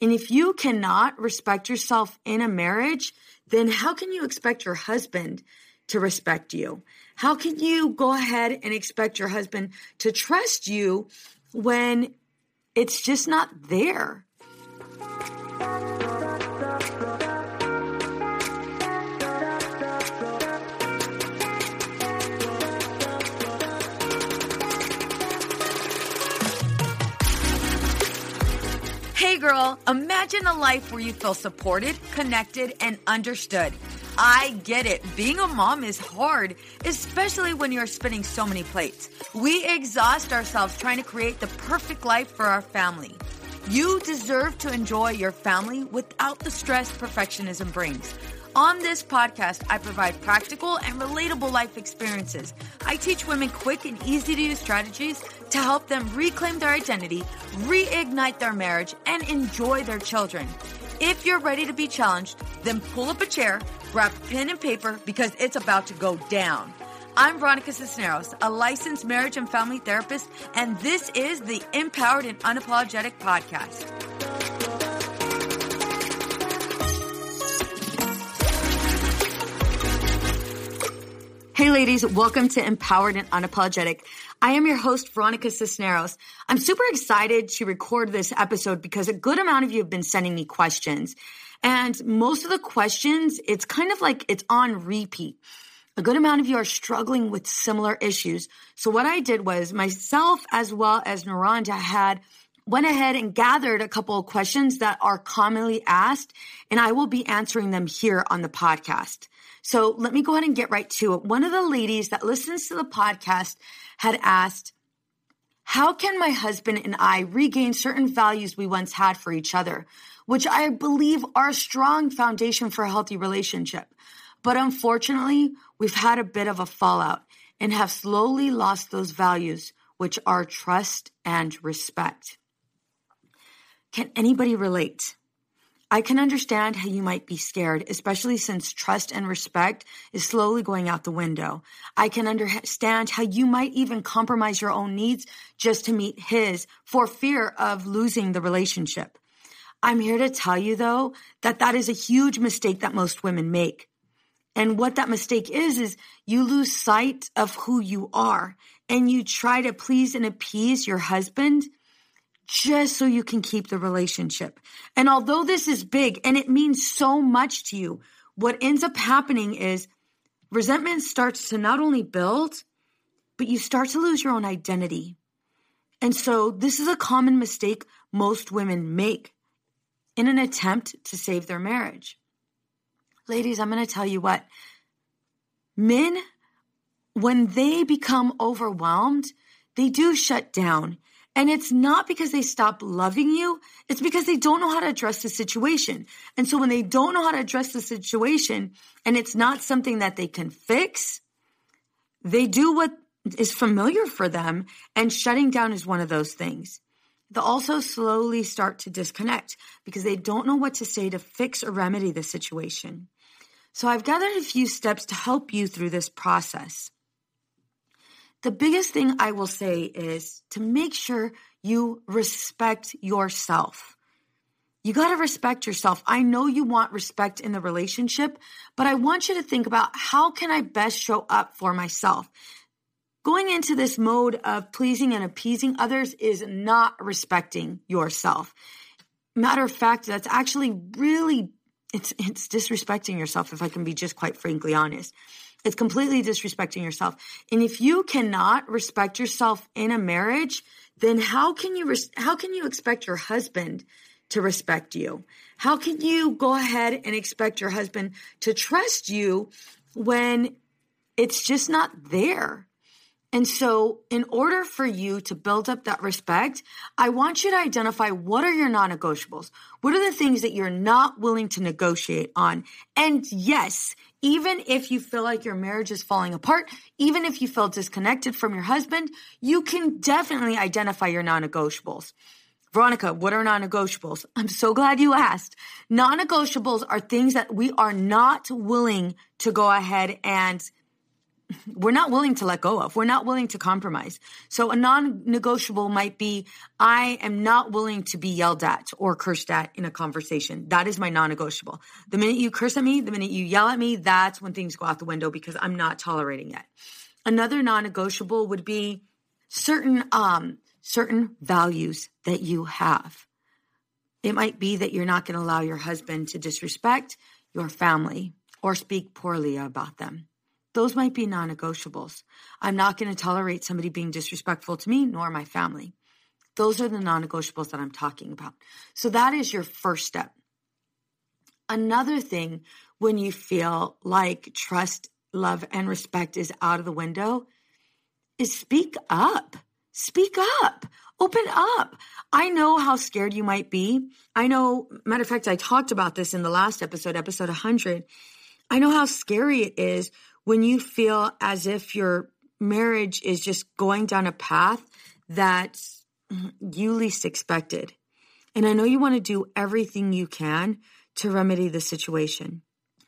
And if you cannot respect yourself in a marriage, then how can you expect your husband to respect you? How can you go ahead and expect your husband to trust you when it's just not there? Girl, imagine a life where you feel supported, connected, and understood. I get it. Being a mom is hard, especially when you're spinning so many plates. We exhaust ourselves trying to create the perfect life for our family. You deserve to enjoy your family without the stress perfectionism brings. On this podcast, I provide practical and relatable life experiences. I teach women quick and easy to use strategies to help them reclaim their identity, reignite their marriage, and enjoy their children. If you're ready to be challenged, then pull up a chair, grab pen and paper because it's about to go down. I'm Veronica Cisneros, a licensed marriage and family therapist, and this is the Empowered and Unapologetic Podcast. Hey, ladies, welcome to Empowered and Unapologetic. I am your host, Veronica Cisneros. I'm super excited to record this episode because a good amount of you have been sending me questions. And most of the questions, it's kind of like it's on repeat. A good amount of you are struggling with similar issues. So what I did was myself as well as Naranda had went ahead and gathered a couple of questions that are commonly asked, and I will be answering them here on the podcast. So let me go ahead and get right to it. One of the ladies that listens to the podcast had asked, How can my husband and I regain certain values we once had for each other, which I believe are a strong foundation for a healthy relationship? But unfortunately, we've had a bit of a fallout and have slowly lost those values, which are trust and respect. Can anybody relate? I can understand how you might be scared, especially since trust and respect is slowly going out the window. I can understand how you might even compromise your own needs just to meet his for fear of losing the relationship. I'm here to tell you though that that is a huge mistake that most women make. And what that mistake is, is you lose sight of who you are and you try to please and appease your husband just so you can keep the relationship. And although this is big and it means so much to you, what ends up happening is resentment starts to not only build, but you start to lose your own identity. And so this is a common mistake most women make in an attempt to save their marriage. Ladies, I'm going to tell you what men, when they become overwhelmed, they do shut down and it's not because they stop loving you, it's because they don't know how to address the situation. And so when they don't know how to address the situation and it's not something that they can fix, they do what is familiar for them. And shutting down is one of those things. They'll also slowly start to disconnect because they don't know what to say to fix or remedy the situation. So I've gathered a few steps to help you through this process. The biggest thing I will say is to make sure you respect yourself. You got to respect yourself. I know you want respect in the relationship, but I want you to think about how can I best show up for myself? Going into this mode of pleasing and appeasing others is not respecting yourself. matter of fact, that's actually really it's it's disrespecting yourself if I can be just quite frankly honest. It's completely disrespecting yourself. And if you cannot respect yourself in a marriage, then how can you res- how can you expect your husband to respect you? How can you go ahead and expect your husband to trust you when it's just not there? And so, in order for you to build up that respect, I want you to identify what are your non negotiables? What are the things that you're not willing to negotiate on? And yes, even if you feel like your marriage is falling apart, even if you feel disconnected from your husband, you can definitely identify your non negotiables. Veronica, what are non negotiables? I'm so glad you asked. Non negotiables are things that we are not willing to go ahead and we're not willing to let go of. We're not willing to compromise. So a non-negotiable might be, I am not willing to be yelled at or cursed at in a conversation. That is my non-negotiable. The minute you curse at me, the minute you yell at me, that's when things go out the window because I'm not tolerating it. Another non-negotiable would be certain, um, certain values that you have. It might be that you're not going to allow your husband to disrespect your family or speak poorly about them. Those might be non negotiables. I'm not going to tolerate somebody being disrespectful to me nor my family. Those are the non negotiables that I'm talking about. So that is your first step. Another thing when you feel like trust, love, and respect is out of the window is speak up. Speak up. Open up. I know how scared you might be. I know, matter of fact, I talked about this in the last episode, episode 100. I know how scary it is when you feel as if your marriage is just going down a path that you least expected. And I know you want to do everything you can to remedy the situation.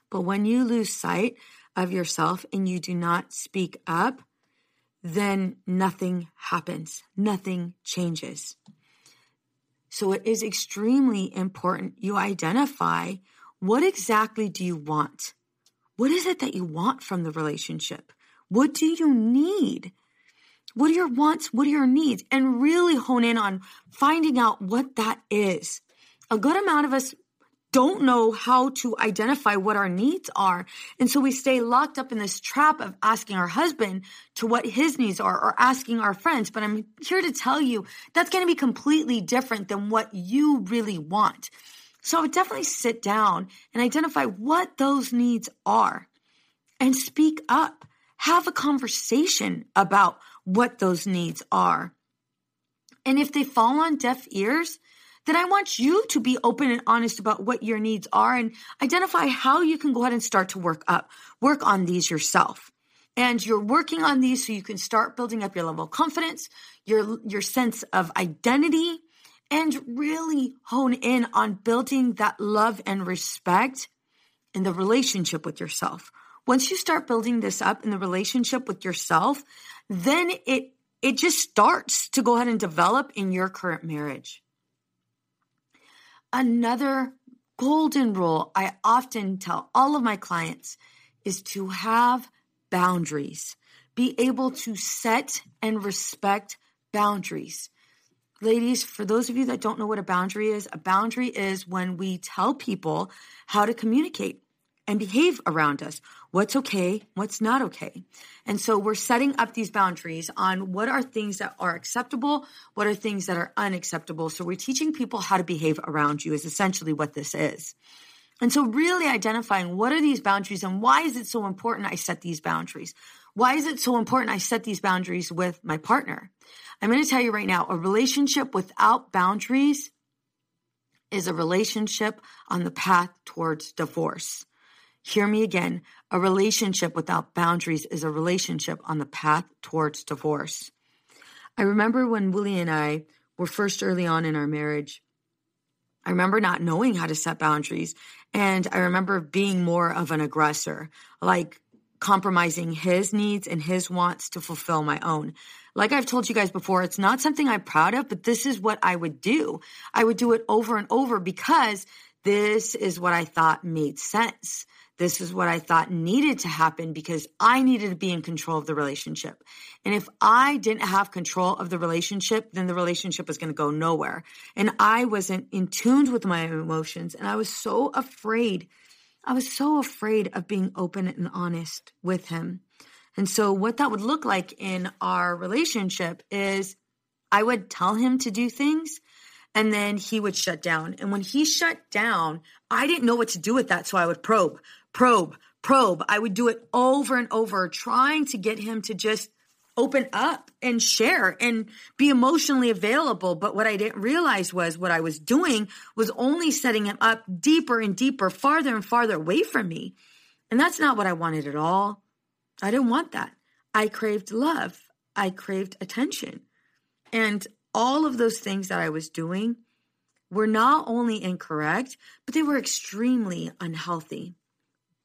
But when you lose sight of yourself and you do not speak up, then nothing happens, nothing changes. So it is extremely important you identify what exactly do you want? What is it that you want from the relationship? What do you need? What are your wants? What are your needs? And really hone in on finding out what that is. A good amount of us don't know how to identify what our needs are. And so we stay locked up in this trap of asking our husband to what his needs are or asking our friends. But I'm here to tell you that's going to be completely different than what you really want. So I would definitely sit down and identify what those needs are and speak up. Have a conversation about what those needs are. And if they fall on deaf ears, then I want you to be open and honest about what your needs are and identify how you can go ahead and start to work up, work on these yourself. And you're working on these so you can start building up your level of confidence, your, your sense of identity, and really hone in on building that love and respect in the relationship with yourself. Once you start building this up in the relationship with yourself, then it it just starts to go ahead and develop in your current marriage. Another golden rule I often tell all of my clients is to have boundaries. Be able to set and respect boundaries. Ladies, for those of you that don't know what a boundary is, a boundary is when we tell people how to communicate and behave around us. What's okay, what's not okay. And so we're setting up these boundaries on what are things that are acceptable, what are things that are unacceptable. So we're teaching people how to behave around you is essentially what this is. And so really identifying what are these boundaries and why is it so important I set these boundaries? Why is it so important I set these boundaries with my partner? I'm going to tell you right now a relationship without boundaries is a relationship on the path towards divorce. Hear me again. A relationship without boundaries is a relationship on the path towards divorce. I remember when Willie and I were first early on in our marriage, I remember not knowing how to set boundaries. And I remember being more of an aggressor, like compromising his needs and his wants to fulfill my own. Like I've told you guys before, it's not something I'm proud of, but this is what I would do. I would do it over and over because this is what I thought made sense. This is what I thought needed to happen because I needed to be in control of the relationship. And if I didn't have control of the relationship, then the relationship was going to go nowhere. And I wasn't in tune with my emotions. And I was so afraid. I was so afraid of being open and honest with him. And so, what that would look like in our relationship is I would tell him to do things and then he would shut down. And when he shut down, I didn't know what to do with that. So I would probe, probe, probe. I would do it over and over, trying to get him to just open up and share and be emotionally available. But what I didn't realize was what I was doing was only setting him up deeper and deeper, farther and farther away from me. And that's not what I wanted at all. I didn't want that. I craved love. I craved attention. And all of those things that I was doing were not only incorrect, but they were extremely unhealthy.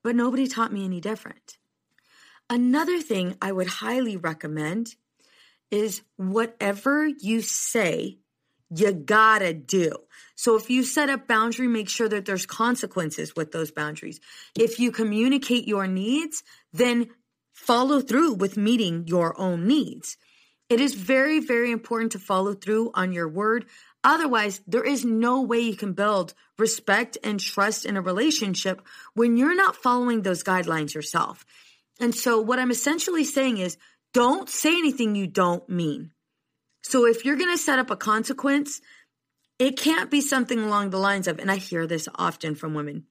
But nobody taught me any different. Another thing I would highly recommend is whatever you say, you gotta do. So if you set a boundary, make sure that there's consequences with those boundaries. If you communicate your needs, then follow through with meeting your own needs. It is very, very important to follow through on your word. Otherwise, there is no way you can build respect and trust in a relationship when you're not following those guidelines yourself. And so, what I'm essentially saying is don't say anything you don't mean. So, if you're going to set up a consequence, it can't be something along the lines of, and I hear this often from women,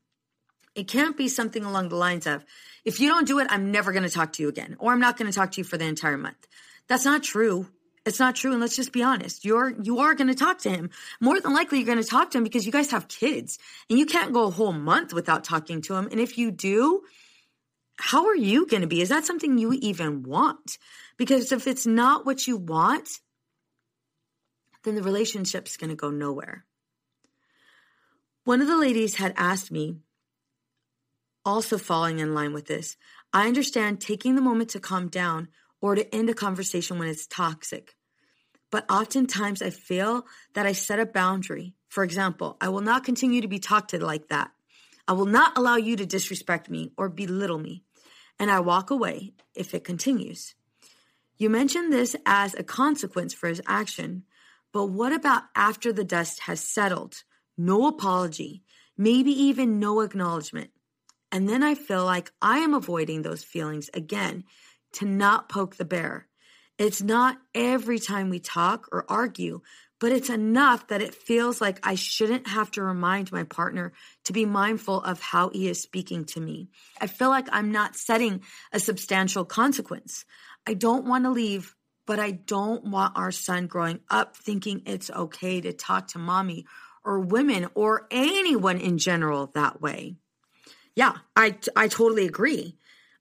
it can't be something along the lines of, if you don't do it, I'm never going to talk to you again, or I'm not going to talk to you for the entire month. That's not true. It's not true. And let's just be honest. You're, you are going to talk to him. More than likely, you're going to talk to him because you guys have kids and you can't go a whole month without talking to him. And if you do, how are you going to be? Is that something you even want? Because if it's not what you want, then the relationship's going to go nowhere. One of the ladies had asked me, also falling in line with this, I understand taking the moment to calm down or to end a conversation when it's toxic. But oftentimes I feel that I set a boundary. For example, I will not continue to be talked to like that. I will not allow you to disrespect me or belittle me. And I walk away if it continues. You mention this as a consequence for his action, but what about after the dust has settled? No apology, maybe even no acknowledgement. And then I feel like I am avoiding those feelings again to not poke the bear. It's not every time we talk or argue, but it's enough that it feels like I shouldn't have to remind my partner to be mindful of how he is speaking to me. I feel like I'm not setting a substantial consequence. I don't want to leave, but I don't want our son growing up thinking it's okay to talk to mommy or women or anyone in general that way. Yeah, I I totally agree.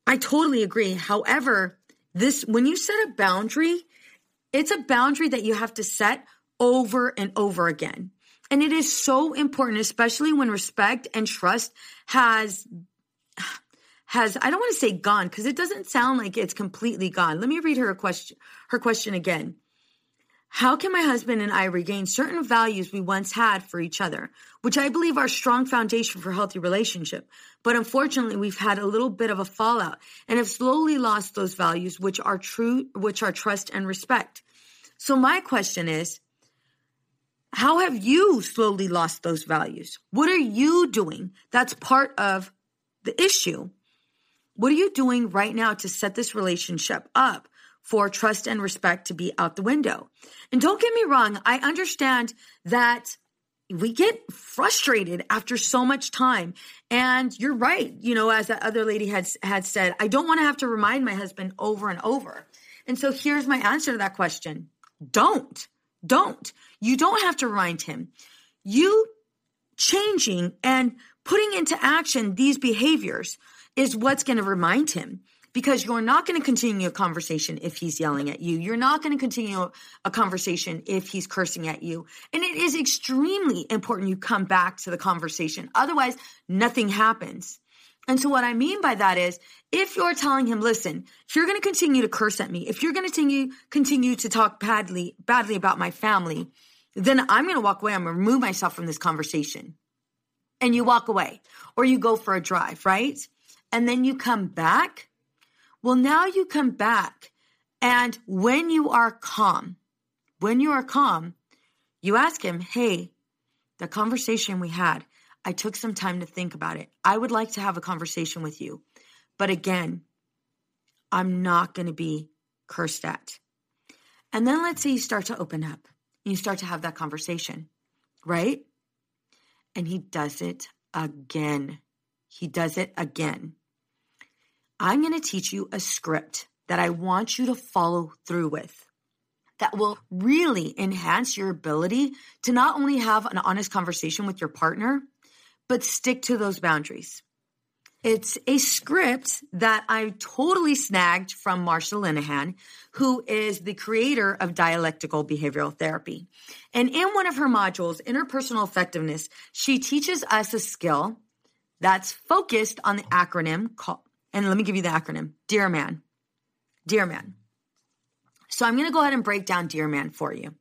I totally agree. However, this when you set a boundary, it's a boundary that you have to set over and over again. And it is so important, especially when respect and trust has has I don't want to say gone because it doesn't sound like it's completely gone. Let me read her question her question again. How can my husband and I regain certain values we once had for each other, which I believe are strong foundation for healthy relationship? But unfortunately, we've had a little bit of a fallout and have slowly lost those values, which are true, which are trust and respect. So my question is, how have you slowly lost those values? What are you doing? That's part of the issue. What are you doing right now to set this relationship up? for trust and respect to be out the window. And don't get me wrong, I understand that we get frustrated after so much time. And you're right, you know, as that other lady had had said, I don't want to have to remind my husband over and over. And so here's my answer to that question. Don't. Don't. You don't have to remind him. You changing and putting into action these behaviors is what's going to remind him because you're not going to continue a conversation if he's yelling at you. You're not going to continue a conversation if he's cursing at you. And it is extremely important you come back to the conversation. Otherwise, nothing happens. And so what I mean by that is if you're telling him, listen, if you're going to continue to curse at me, if you're going to continue, continue to talk badly, badly about my family, then I'm going to walk away. I'm going to remove myself from this conversation. And you walk away or you go for a drive, right? and then you come back. Well, now you come back. And when you are calm, when you are calm, you ask him, Hey, the conversation we had, I took some time to think about it. I would like to have a conversation with you. But again, I'm not going to be cursed at. And then let's say you start to open up you start to have that conversation, right? And he does it again. He does it again. I'm going to teach you a script that I want you to follow through with that will really enhance your ability to not only have an honest conversation with your partner, but stick to those boundaries. It's a script that I totally snagged from Marsha Linehan, who is the creator of dialectical behavioral therapy. And in one of her modules, Interpersonal Effectiveness, she teaches us a skill that's focused on the acronym called, and let me give you the acronym Dear Man. Dear Man. So I'm going to go ahead and break down Dear Man for you.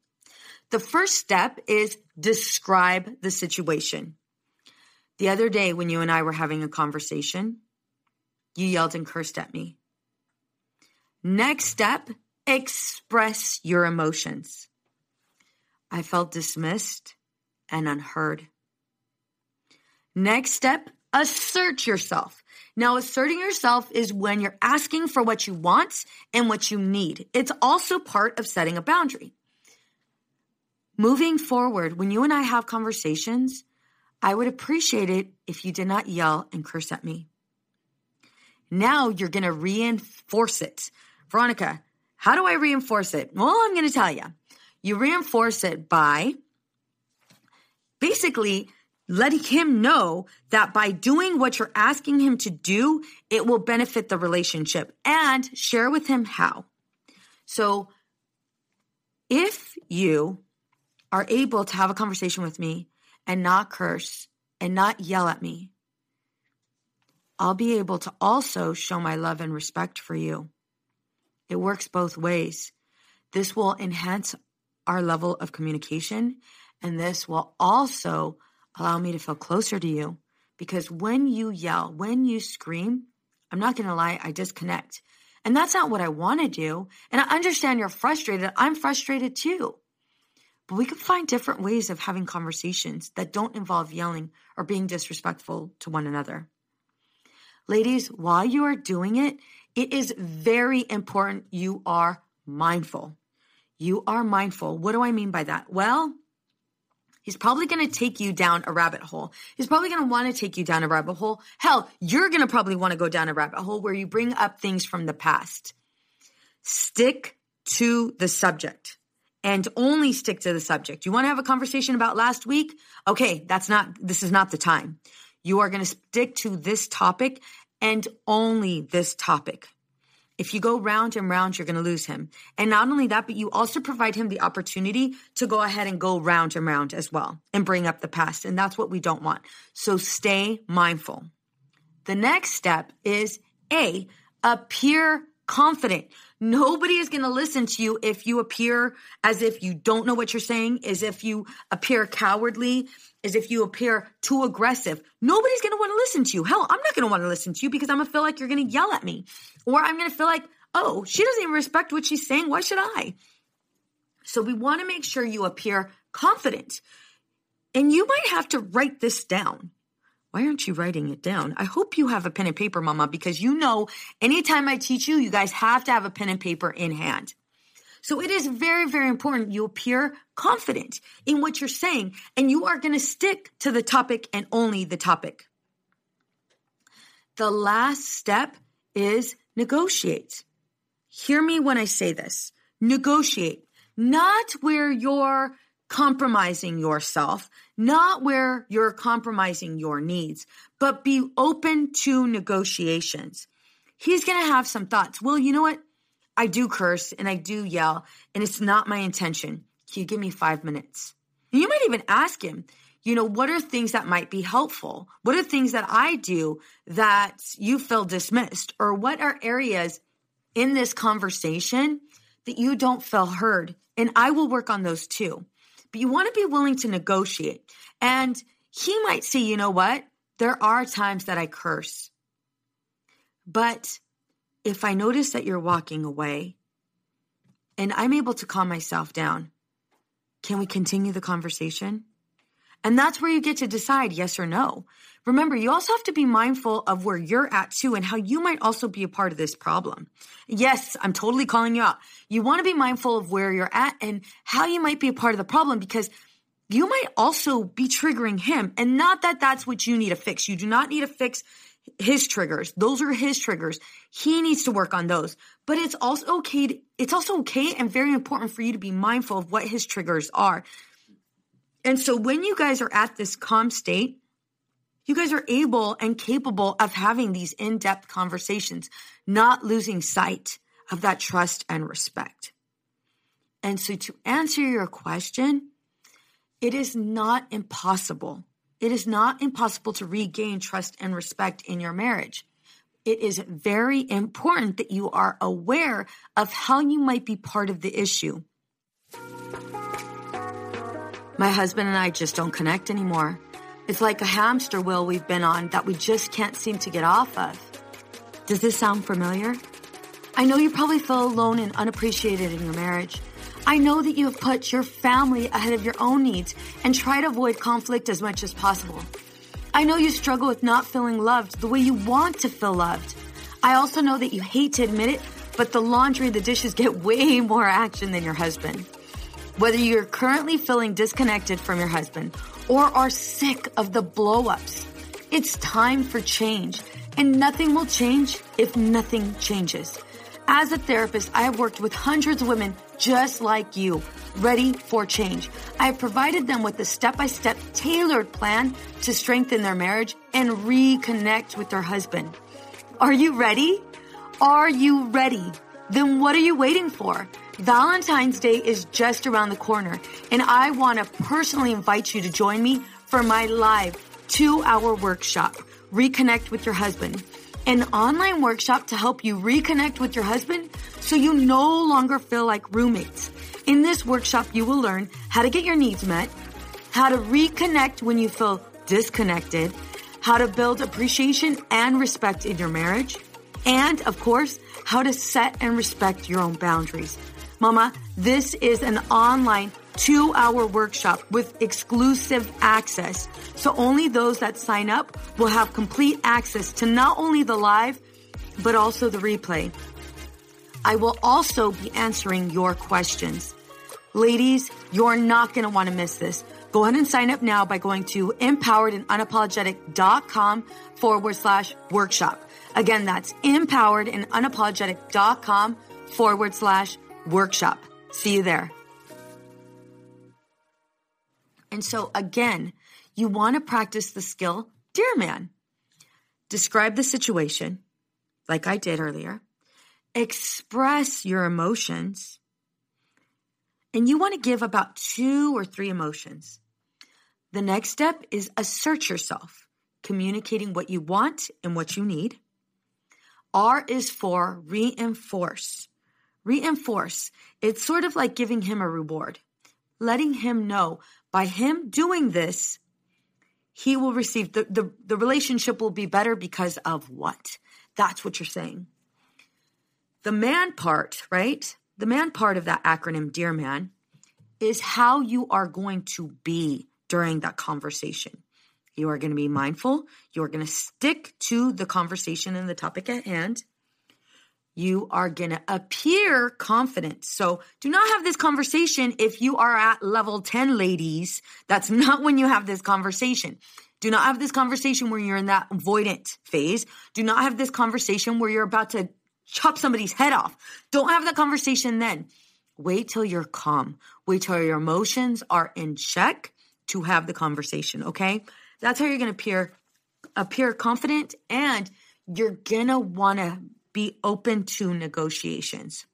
The first step is describe the situation. The other day, when you and I were having a conversation, you yelled and cursed at me. Next step, express your emotions. I felt dismissed and unheard. Next step, assert yourself. Now, asserting yourself is when you're asking for what you want and what you need. It's also part of setting a boundary. Moving forward, when you and I have conversations, I would appreciate it if you did not yell and curse at me. Now you're going to reinforce it. Veronica, how do I reinforce it? Well, I'm going to tell you. You reinforce it by basically letting him know that by doing what you're asking him to do, it will benefit the relationship and share with him how. So if you are able to have a conversation with me and not curse and not yell at me, I'll be able to also show my love and respect for you. It works both ways. This will enhance our level of communication, and this will also allow me to feel closer to you. Because when you yell, when you scream, I'm not going to lie, I disconnect. And that's not what I want to do. And I understand you're frustrated. I'm frustrated too. But we can find different ways of having conversations that don't involve yelling or being disrespectful to one another. Ladies, while you are doing it, it is very important you are mindful. You are mindful. What do I mean by that? Well, he's probably going to take you down a rabbit hole. He's probably going to want to take you down a rabbit hole. Hell, you're going to probably want to go down a rabbit hole where you bring up things from the past. Stick to the subject and only stick to the subject. You want to have a conversation about last week? Okay, that's not, this is not the time. You are going to stick to this topic and only this topic. If you go round and round, you're going to lose him. And not only that, but you also provide him the opportunity to go ahead and go round and round as well and bring up the past. And that's what we don't want. So stay mindful. The next step is A, appear confident. Nobody is going to listen to you if you appear as if you don't know what you're saying, as if you appear cowardly, as if you appear too aggressive. Nobody's going to want to listen to you. Hell, I'm not going to want to listen to you because I'm going to feel like you're going to yell at me. Or I'm going to feel like, oh, she doesn't even respect what she's saying. Why should I? So we want to make sure you appear confident. And you might have to write this down. Why aren't you writing it down? I hope you have a pen and paper, mama, because you know anytime I teach you, you guys have to have a pen and paper in hand. So it is very, very important you appear confident in what you're saying and you are going to stick to the topic and only the topic. The last step is negotiate. Hear me when I say this. Negotiate, not where you're compromising yourself, not where you're compromising your needs, but be open to negotiations. He's going to have some thoughts. Well, you know what? I do curse and I do yell, and it's not my intention. Can you give me five minutes? You might even ask him, you know, what are things that might be helpful? What are things that I do that you feel dismissed? Or what are areas in this conversation that you don't feel heard? And I will work on those too but you want to be willing to negotiate. And he might say, you know what? There are times that I curse. But if I notice that you're walking away and I'm able to calm myself down, can we continue the conversation? And that's where you get to decide yes or no. Remember, you also have to be mindful of where you're at too and how you might also be a part of this problem. Yes, I'm totally calling you out. You want to be mindful of where you're at and how you might be a part of the problem because you might also be triggering him. And not that that's what you need to fix. You do not need to fix his triggers. Those are his triggers. He needs to work on those. But it's also okay. To, it's also okay and very important for you to be mindful of what his triggers are. And so when you guys are at this calm state, you guys are able and capable of having these in depth conversations, not losing sight of that trust and respect. And so, to answer your question, it is not impossible. It is not impossible to regain trust and respect in your marriage. It is very important that you are aware of how you might be part of the issue. My husband and I just don't connect anymore. It's like a hamster wheel we've been on that we just can't seem to get off of. Does this sound familiar? I know you probably feel alone and unappreciated in your marriage. I know that you have put your family ahead of your own needs and try to avoid conflict as much as possible. I know you struggle with not feeling loved the way you want to feel loved. I also know that you hate to admit it, but the laundry and the dishes get way more action than your husband. Whether you're currently feeling disconnected from your husband or are sick of the blowups. It's time for change, and nothing will change if nothing changes. As a therapist, I have worked with hundreds of women just like you, ready for change. I have provided them with a step by step tailored plan to strengthen their marriage and reconnect with their husband. Are you ready? Are you ready? Then what are you waiting for? Valentine's Day is just around the corner, and I want to personally invite you to join me for my live two hour workshop, Reconnect with Your Husband. An online workshop to help you reconnect with your husband so you no longer feel like roommates. In this workshop, you will learn how to get your needs met, how to reconnect when you feel disconnected, how to build appreciation and respect in your marriage, and of course, how to set and respect your own boundaries. Mama, this is an online two hour workshop with exclusive access. So only those that sign up will have complete access to not only the live, but also the replay. I will also be answering your questions. Ladies, you're not going to want to miss this. Go ahead and sign up now by going to empoweredandunapologetic.com forward slash workshop. Again, that's empoweredandunapologetic.com forward slash workshop. See you there. And so, again, you want to practice the skill, dear man. Describe the situation, like I did earlier. Express your emotions. And you want to give about two or three emotions. The next step is assert yourself, communicating what you want and what you need. R is for reinforce. Reinforce. It's sort of like giving him a reward, letting him know by him doing this, he will receive the, the, the relationship will be better because of what? That's what you're saying. The man part, right? The man part of that acronym, Dear Man, is how you are going to be during that conversation. You are going to be mindful. You are going to stick to the conversation and the topic at hand you are going to appear confident. So do not have this conversation if you are at level 10, ladies. That's not when you have this conversation. Do not have this conversation where you're in that avoidant phase. Do not have this conversation where you're about to chop somebody's head off. Don't have that conversation then. Wait till you're calm. Wait till your emotions are in check to have the conversation, okay? That's how you're going to appear appear confident and you're going to want to be open to negotiations.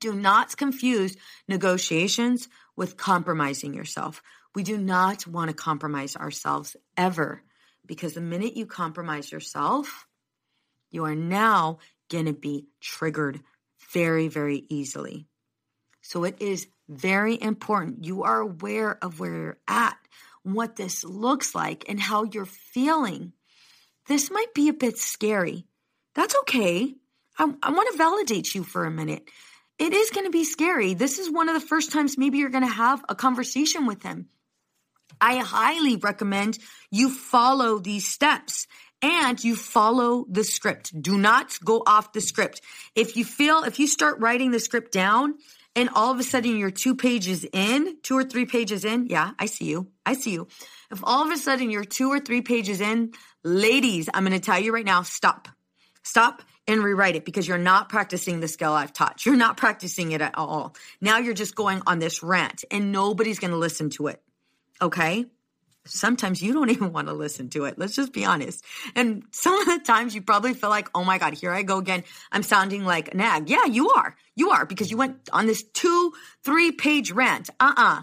Do not confuse negotiations with compromising yourself. We do not want to compromise ourselves ever because the minute you compromise yourself, you are now going to be triggered very, very easily. So it is very important. You are aware of where you're at, what this looks like, and how you're feeling. This might be a bit scary That's okay. I, I want to validate you for a minute. It is going to be scary. This is one of the first times maybe you're going to have a conversation with him. I highly recommend you follow these steps and you follow the script. Do not go off the script. If you feel, if you start writing the script down and all of a sudden you're two pages in, two or three pages in, yeah, I see you. I see you. If all of a sudden you're two or three pages in, ladies, I'm going to tell you right now, stop. Stop and rewrite it because you're not practicing the skill I've taught. You're not practicing it at all. Now you're just going on this rant and nobody's going to listen to it. Okay? Sometimes you don't even want to listen to it. Let's just be honest. And some of the times you probably feel like, oh my God, here I go again. I'm sounding like a nag. Yeah, you are. You are because you went on this two, three page rant. Uh uh-uh. uh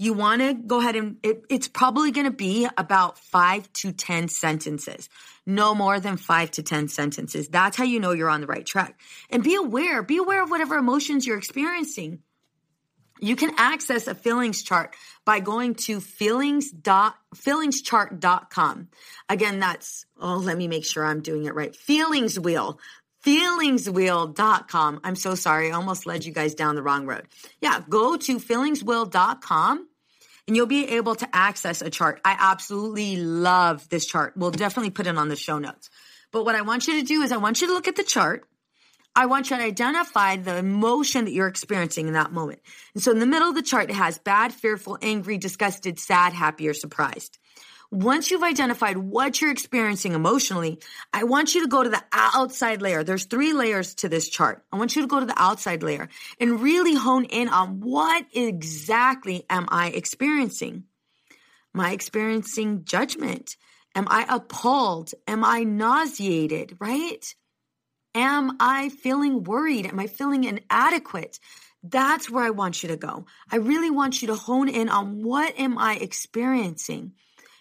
You want to go ahead and it, it's probably going to be about five to 10 sentences. No more than five to 10 sentences. That's how you know you're on the right track. And be aware, be aware of whatever emotions you're experiencing. You can access a feelings chart by going to feelings dot, feelingschart.com. Again, that's, oh, let me make sure I'm doing it right. Feelings wheel, feelingswheel.com. I'm so sorry. I almost led you guys down the wrong road. Yeah, go to feelingswheel.com and you'll be able to access a chart. I absolutely love this chart. We'll definitely put it on the show notes. But what I want you to do is I want you to look at the chart I want you to identify the emotion that you're experiencing in that moment. And so in the middle of the chart, it has bad, fearful, angry, disgusted, sad, happy, or surprised. Once you've identified what you're experiencing emotionally, I want you to go to the outside layer. There's three layers to this chart. I want you to go to the outside layer and really hone in on what exactly am I experiencing? Am I experiencing judgment? Am I appalled? Am I nauseated? Right? Am I feeling worried? Am I feeling inadequate? That's where I want you to go. I really want you to hone in on what am I experiencing?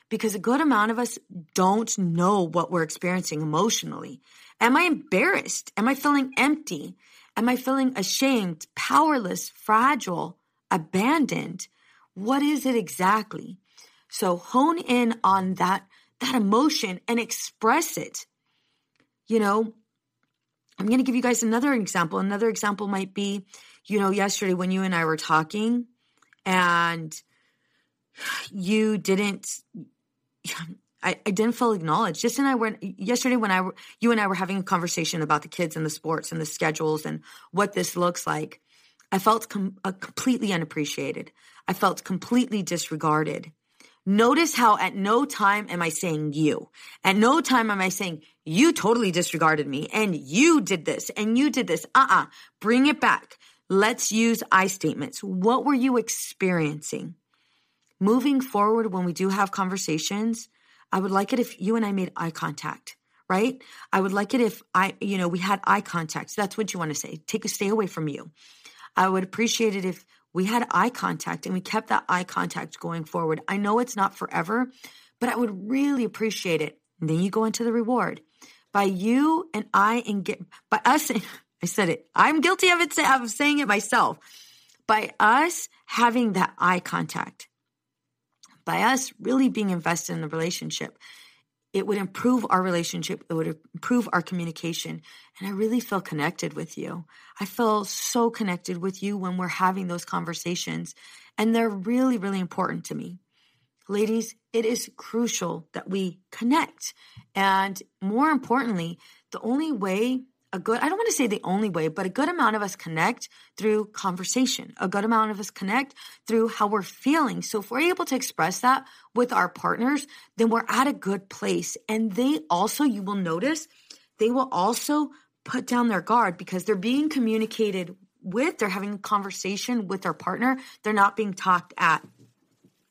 Because a good amount of us don't know what we're experiencing emotionally. Am I embarrassed? Am I feeling empty? Am I feeling ashamed, powerless, fragile, abandoned? What is it exactly? So hone in on that that emotion and express it. You know, I'm going to give you guys another example. Another example might be, you know, yesterday when you and I were talking and you didn't, I, I didn't feel acknowledged. Just and I were yesterday when I you and I were having a conversation about the kids and the sports and the schedules and what this looks like. I felt com- uh, completely unappreciated. I felt completely disregarded. Notice how at no time am I saying you. At no time am I saying you totally disregarded me and you did this and you did this. Uh uh-uh. uh Bring it back. Let's use I statements. What were you experiencing? Moving forward, when we do have conversations, I would like it if you and I made eye contact, right? I would like it if I, you know, we had eye contact. So that's what you want to say. Take a stay away from you. I would appreciate it if we had eye contact and we kept that eye contact going forward. I know it's not forever, but I would really appreciate it. And then you go into the reward. By you and I and get by us, I said it. I'm guilty of it of saying it myself. By us having that eye contact, by us really being invested in the relationship, it would improve our relationship. It would improve our communication. And I really feel connected with you. I feel so connected with you when we're having those conversations. And they're really, really important to me. Ladies, it is crucial that we connect. And more importantly, the only way a good, I don't want to say the only way, but a good amount of us connect through conversation. A good amount of us connect through how we're feeling. So if we're able to express that with our partners, then we're at a good place. And they also, you will notice, they will also put down their guard because they're being communicated with, they're having a conversation with their partner, they're not being talked at.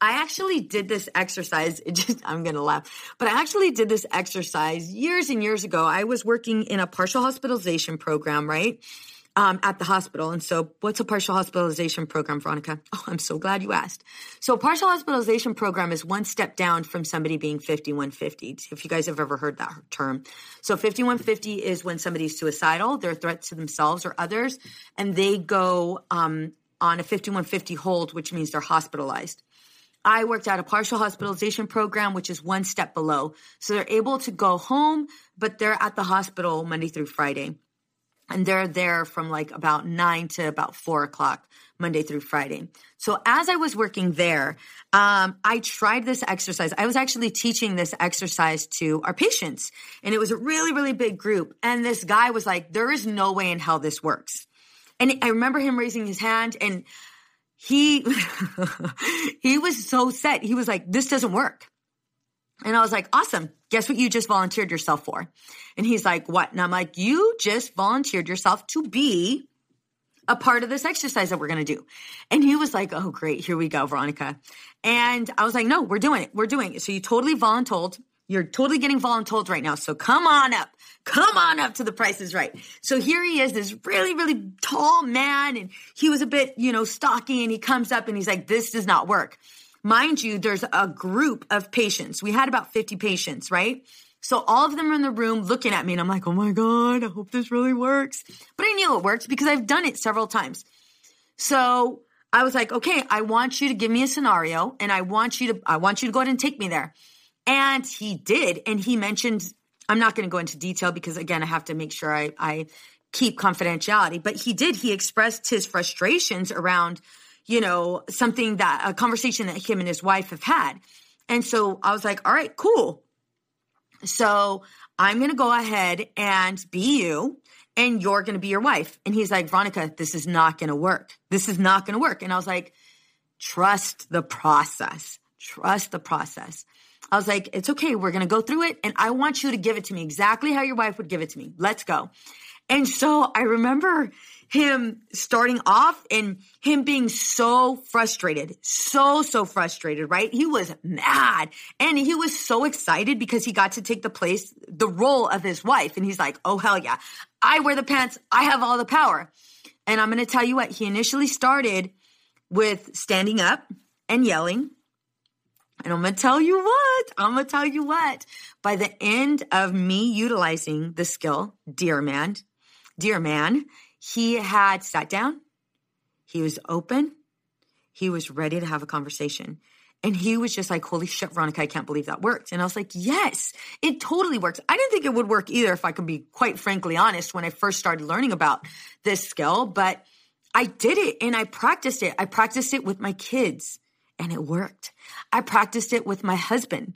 I actually did this exercise. It Just, I'm going to laugh, but I actually did this exercise years and years ago. I was working in a partial hospitalization program, right? Um, at the hospital. And so, what's a partial hospitalization program, Veronica? Oh, I'm so glad you asked. So, partial hospitalization program is one step down from somebody being 5150. If you guys have ever heard that term. So, 5150 is when somebody's suicidal, they're a threat to themselves or others, and they go um, on a 5150 hold, which means they're hospitalized. I worked at a partial hospitalization program, which is one step below. So they're able to go home, but they're at the hospital Monday through Friday. And they're there from like about nine to about four o'clock, Monday through Friday. So as I was working there, um, I tried this exercise. I was actually teaching this exercise to our patients, and it was a really, really big group. And this guy was like, There is no way in hell this works. And I remember him raising his hand and he he was so set. He was like, "This doesn't work." And I was like, "Awesome. Guess what you just volunteered yourself for?" And he's like, "What?" And I'm like, "You just volunteered yourself to be a part of this exercise that we're going to do." And he was like, "Oh, great. Here we go, Veronica." And I was like, "No, we're doing it. We're doing it." So you totally voluntold you're totally getting voluntold right now. So come on up. Come on up to the Price Is Right. So here he is, this really, really tall man. And he was a bit, you know, stocky and he comes up and he's like, this does not work. Mind you, there's a group of patients. We had about 50 patients, right? So all of them are in the room looking at me and I'm like, oh my God, I hope this really works. But I knew it worked because I've done it several times. So I was like, okay, I want you to give me a scenario and I want you to, I want you to go ahead and take me there. And he did. And he mentioned, I'm not going to go into detail because, again, I have to make sure I, I keep confidentiality, but he did. He expressed his frustrations around, you know, something that a conversation that him and his wife have had. And so I was like, all right, cool. So I'm going to go ahead and be you and you're going to be your wife. And he's like, Veronica, this is not going to work. This is not going to work. And I was like, trust the process. Trust the process. I was like, it's okay. We're going to go through it. And I want you to give it to me exactly how your wife would give it to me. Let's go. And so I remember him starting off and him being so frustrated, so, so frustrated, right? He was mad and he was so excited because he got to take the place, the role of his wife. And he's like, oh, hell yeah. I wear the pants. I have all the power. And I'm going to tell you what, he initially started with standing up and yelling and I'm going to tell you what, I'm going to tell you what. By the end of me utilizing the skill, dear man, dear man, he had sat down, he was open, he was ready to have a conversation. And he was just like, holy shit, Veronica, I can't believe that worked. And I was like, yes, it totally works. I didn't think it would work either, if I could be quite frankly honest, when I first started learning about this skill, but I did it and I practiced it. I practiced it with my kids and it worked. I practiced it with my husband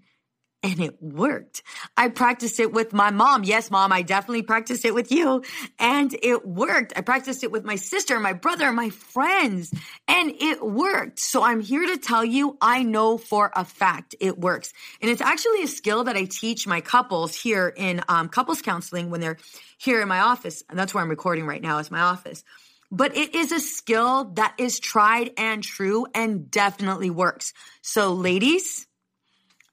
and it worked. I practiced it with my mom. Yes, mom, I definitely practiced it with you and it worked. I practiced it with my sister, my brother, my friends, and it worked. So I'm here to tell you, I know for a fact it works. And it's actually a skill that I teach my couples here in um, couples counseling when they're here in my office. And that's where I'm recording right now is my office but it is a skill that is tried and true and definitely works. So, ladies,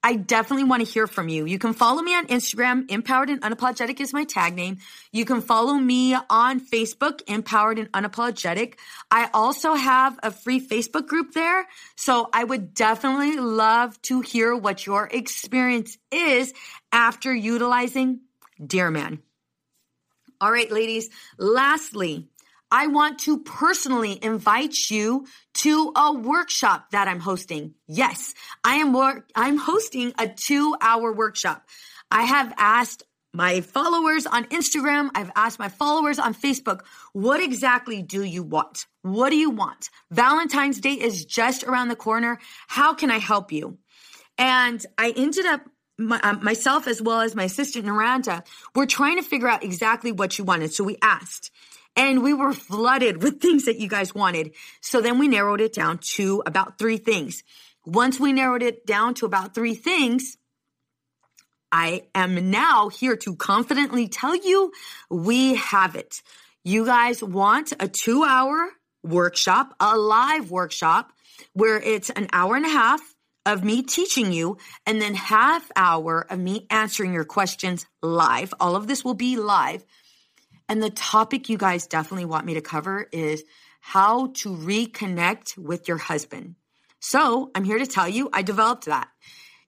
I definitely want to hear from you. You can follow me on Instagram. Empowered and Unapologetic is my tag name. You can follow me on Facebook, Empowered and Unapologetic. I also have a free Facebook group there. So I would definitely love to hear what your experience is after utilizing Dear Man. All right, ladies. Lastly, I want to personally invite you to a workshop that I'm hosting. Yes, I am work- I'm hosting a 2-hour workshop. I have asked my followers on Instagram, I've asked my followers on Facebook, what exactly do you want? What do you want? Valentine's Day is just around the corner. How can I help you? And I ended up my, uh, myself as well as my assistant Miranda, we're trying to figure out exactly what you wanted. So we asked, and we were flooded with things that you guys wanted. So then we narrowed it down to about three things. Once we narrowed it down to about three things, I am now here to confidently tell you we have it. You guys want a two hour workshop, a live workshop where it's an hour and a half of me teaching you and then half hour of me answering your questions live. All of this will be live. And the topic you guys definitely want me to cover is how to reconnect with your husband. So I'm here to tell you, I developed that.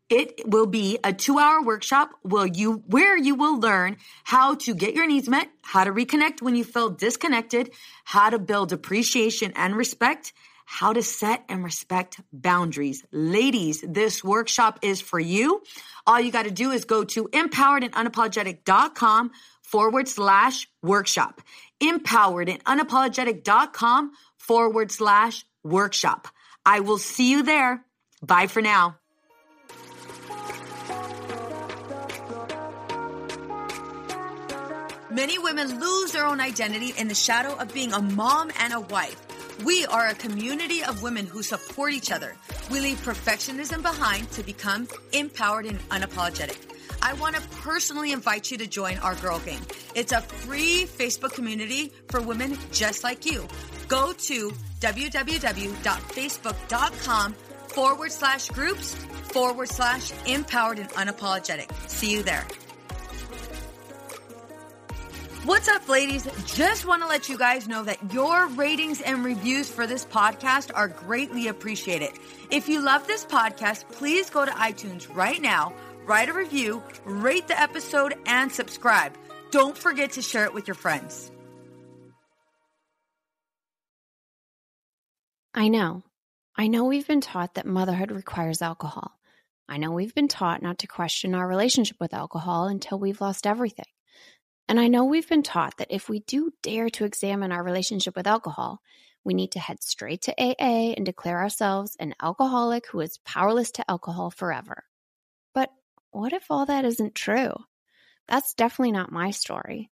It will be a two hour workshop will you, where you will learn how to get your needs met, how to reconnect when you feel disconnected, how to build appreciation and respect, how to set and respect boundaries. Ladies, this workshop is for you. All you got to do is go to empoweredandunapologetic.com forward slash workshop. Empoweredandunapologetic.com forward slash workshop. I will see you there. Bye for now. Many women lose their own identity in the shadow of being a mom and a wife. We are a community of women who support each other. We leave perfectionism behind to become empowered and unapologetic. I want to personally invite you to join our Girl Gang. It's a free Facebook community for women just like you. Go to www.facebook.com forward slash groups forward slash empowered and unapologetic. See you there. What's up, ladies? Just want to let you guys know that your ratings and reviews for this podcast are greatly appreciated. If you love this podcast, please go to iTunes right now, write a review, rate the episode, and subscribe. Don't forget to share it with your friends. I know. I know we've been taught that motherhood requires alcohol. I know we've been taught not to question our relationship with alcohol until we've lost everything. And I know we've been taught that if we do dare to examine our relationship with alcohol, we need to head straight to AA and declare ourselves an alcoholic who is powerless to alcohol forever. But what if all that isn't true? That's definitely not my story.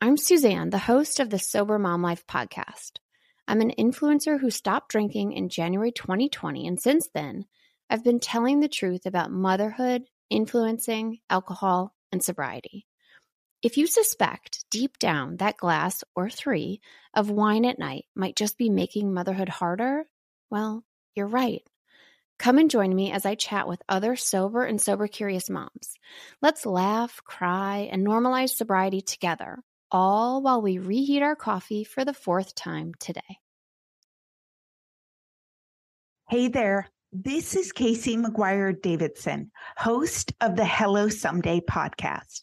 I'm Suzanne, the host of the Sober Mom Life podcast. I'm an influencer who stopped drinking in January 2020, and since then, I've been telling the truth about motherhood, influencing, alcohol, and sobriety. If you suspect deep down that glass or three of wine at night might just be making motherhood harder, well, you're right. Come and join me as I chat with other sober and sober curious moms. Let's laugh, cry, and normalize sobriety together, all while we reheat our coffee for the fourth time today. Hey there. This is Casey McGuire Davidson, host of the Hello Someday podcast.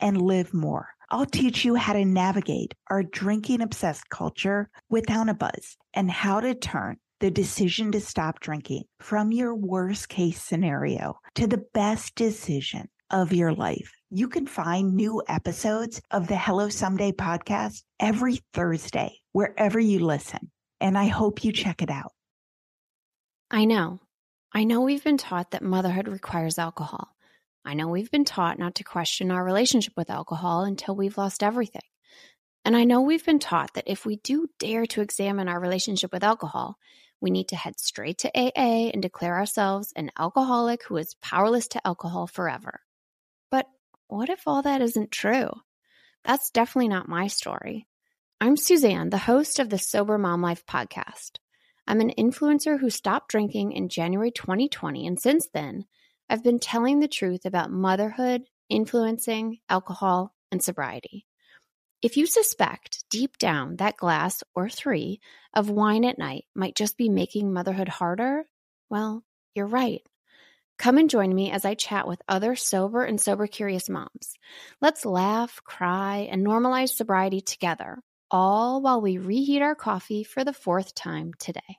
and live more. I'll teach you how to navigate our drinking obsessed culture without a buzz and how to turn the decision to stop drinking from your worst case scenario to the best decision of your life. You can find new episodes of the Hello Someday podcast every Thursday, wherever you listen. And I hope you check it out. I know. I know we've been taught that motherhood requires alcohol. I know we've been taught not to question our relationship with alcohol until we've lost everything. And I know we've been taught that if we do dare to examine our relationship with alcohol, we need to head straight to AA and declare ourselves an alcoholic who is powerless to alcohol forever. But what if all that isn't true? That's definitely not my story. I'm Suzanne, the host of the Sober Mom Life podcast. I'm an influencer who stopped drinking in January 2020, and since then, I've been telling the truth about motherhood, influencing, alcohol, and sobriety. If you suspect deep down that glass or three of wine at night might just be making motherhood harder, well, you're right. Come and join me as I chat with other sober and sober curious moms. Let's laugh, cry, and normalize sobriety together, all while we reheat our coffee for the fourth time today.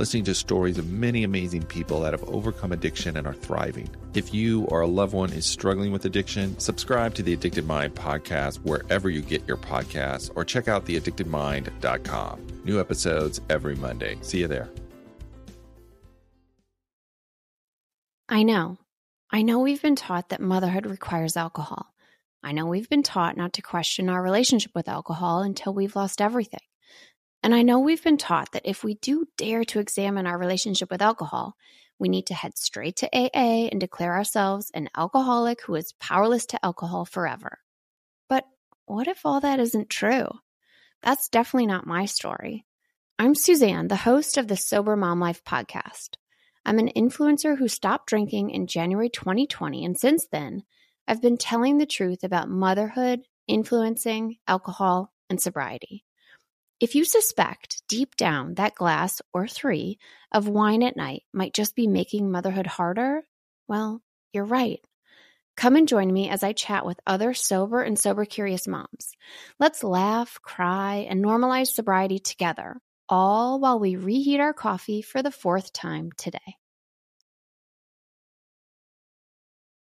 listening to stories of many amazing people that have overcome addiction and are thriving. If you or a loved one is struggling with addiction, subscribe to the Addicted Mind podcast wherever you get your podcasts or check out theaddictedmind.com. New episodes every Monday. See you there. I know. I know we've been taught that motherhood requires alcohol. I know we've been taught not to question our relationship with alcohol until we've lost everything. And I know we've been taught that if we do dare to examine our relationship with alcohol, we need to head straight to AA and declare ourselves an alcoholic who is powerless to alcohol forever. But what if all that isn't true? That's definitely not my story. I'm Suzanne, the host of the Sober Mom Life podcast. I'm an influencer who stopped drinking in January 2020, and since then, I've been telling the truth about motherhood, influencing, alcohol, and sobriety. If you suspect deep down that glass or three of wine at night might just be making motherhood harder, well, you're right. Come and join me as I chat with other sober and sober curious moms. Let's laugh, cry, and normalize sobriety together, all while we reheat our coffee for the fourth time today.